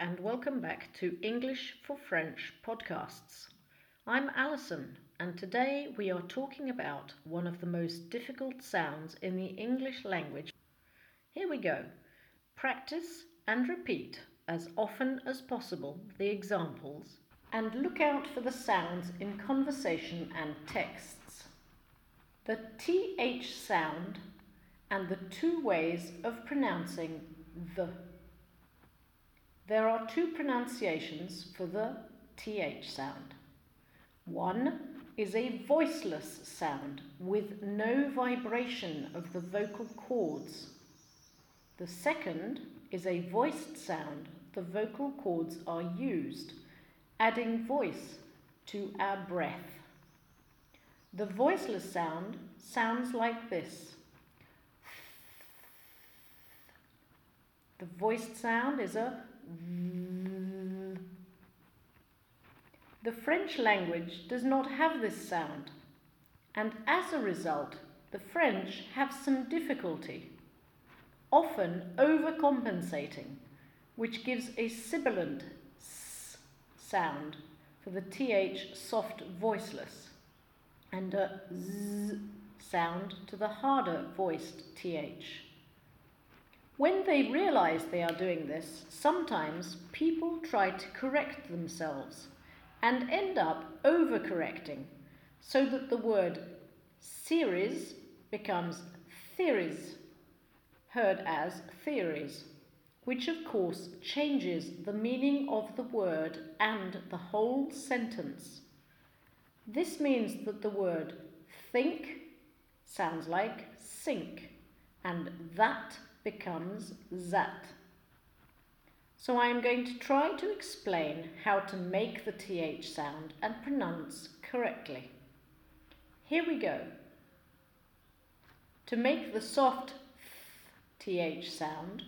and welcome back to English for French podcasts. I'm Alison, and today we are talking about one of the most difficult sounds in the English language. Here we go. Practice and repeat as often as possible the examples, and look out for the sounds in conversation and texts. The TH sound and the two ways of pronouncing the. There are two pronunciations for the TH sound. One is a voiceless sound with no vibration of the vocal cords. The second is a voiced sound. The vocal cords are used, adding voice to our breath. The voiceless sound sounds like this. The voiced sound is a the French language does not have this sound, and as a result, the French have some difficulty, often overcompensating, which gives a sibilant s sound for the th soft voiceless, and a z sound to the harder voiced th. When they realize they are doing this, sometimes people try to correct themselves and end up overcorrecting so that the word series becomes theories, heard as theories, which of course changes the meaning of the word and the whole sentence. This means that the word think sounds like sink and that becomes that. So I am going to try to explain how to make the TH sound and pronounce correctly. Here we go. To make the soft TH sound,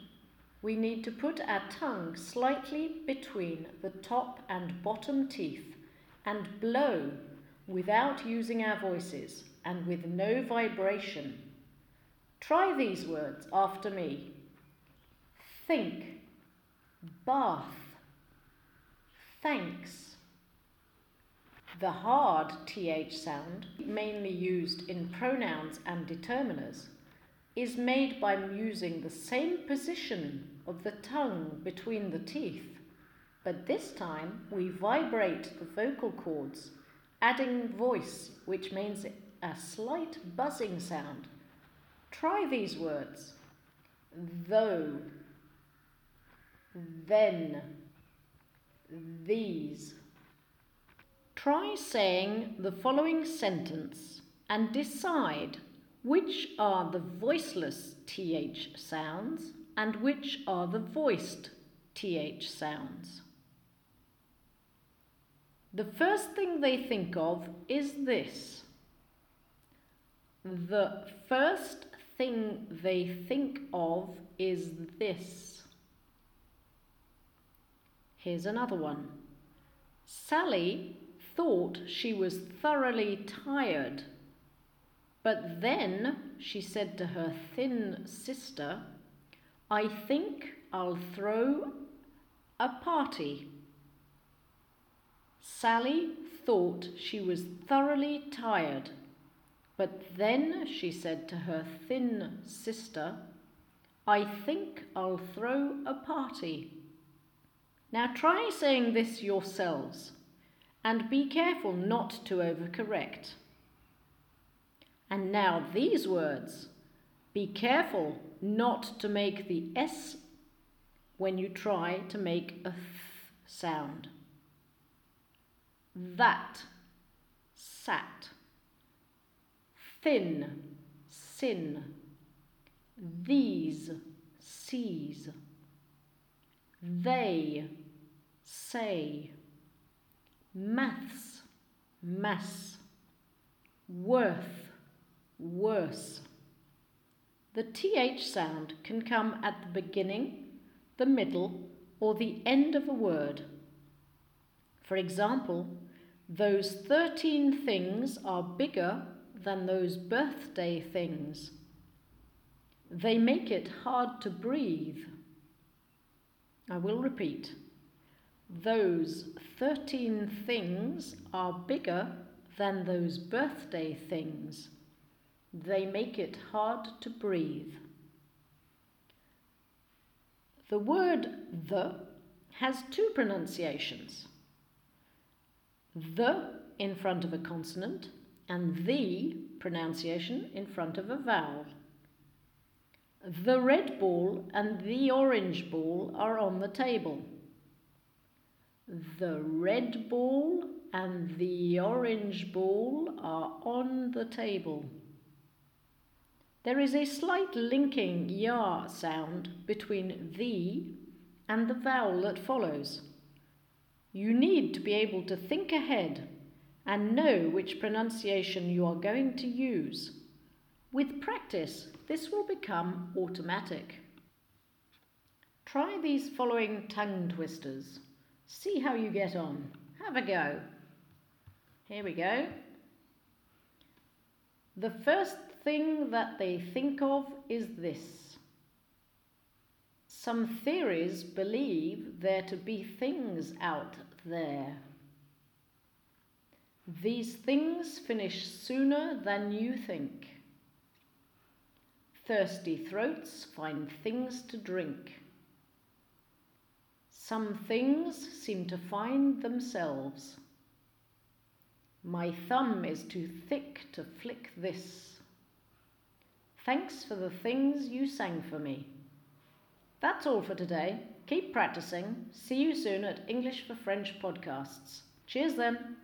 we need to put our tongue slightly between the top and bottom teeth and blow without using our voices and with no vibration Try these words after me think, bath, thanks. The hard th sound, mainly used in pronouns and determiners, is made by using the same position of the tongue between the teeth, but this time we vibrate the vocal cords, adding voice, which means a slight buzzing sound. Try these words though, then, these. Try saying the following sentence and decide which are the voiceless th sounds and which are the voiced th sounds. The first thing they think of is this. The first thing they think of is this. Here's another one. Sally thought she was thoroughly tired, but then she said to her thin sister, I think I'll throw a party. Sally thought she was thoroughly tired, but then she said to her thin sister, I think I'll throw a party. Now try saying this yourselves and be careful not to overcorrect. And now these words be careful not to make the S when you try to make a th sound. That, sat thin, sin, these, sees, they, say, maths, mass, worth, worse. The TH sound can come at the beginning, the middle, or the end of a word. For example, those 13 things are bigger than those birthday things. They make it hard to breathe. I will repeat. Those 13 things are bigger than those birthday things. They make it hard to breathe. The word the has two pronunciations the in front of a consonant and the pronunciation in front of a vowel. The red ball and the orange ball are on the table. The red ball and the orange ball are on the table. There is a slight linking ya sound between the and the vowel that follows. You need to be able to think ahead and know which pronunciation you are going to use. With practice, this will become automatic. Try these following tongue twisters. See how you get on. Have a go. Here we go. The first thing that they think of is this. Some theories believe there to be things out there. These things finish sooner than you think. Thirsty throats find things to drink. Some things seem to find themselves. My thumb is too thick to flick this. Thanks for the things you sang for me. That's all for today. Keep practicing. See you soon at English for French podcasts. Cheers then.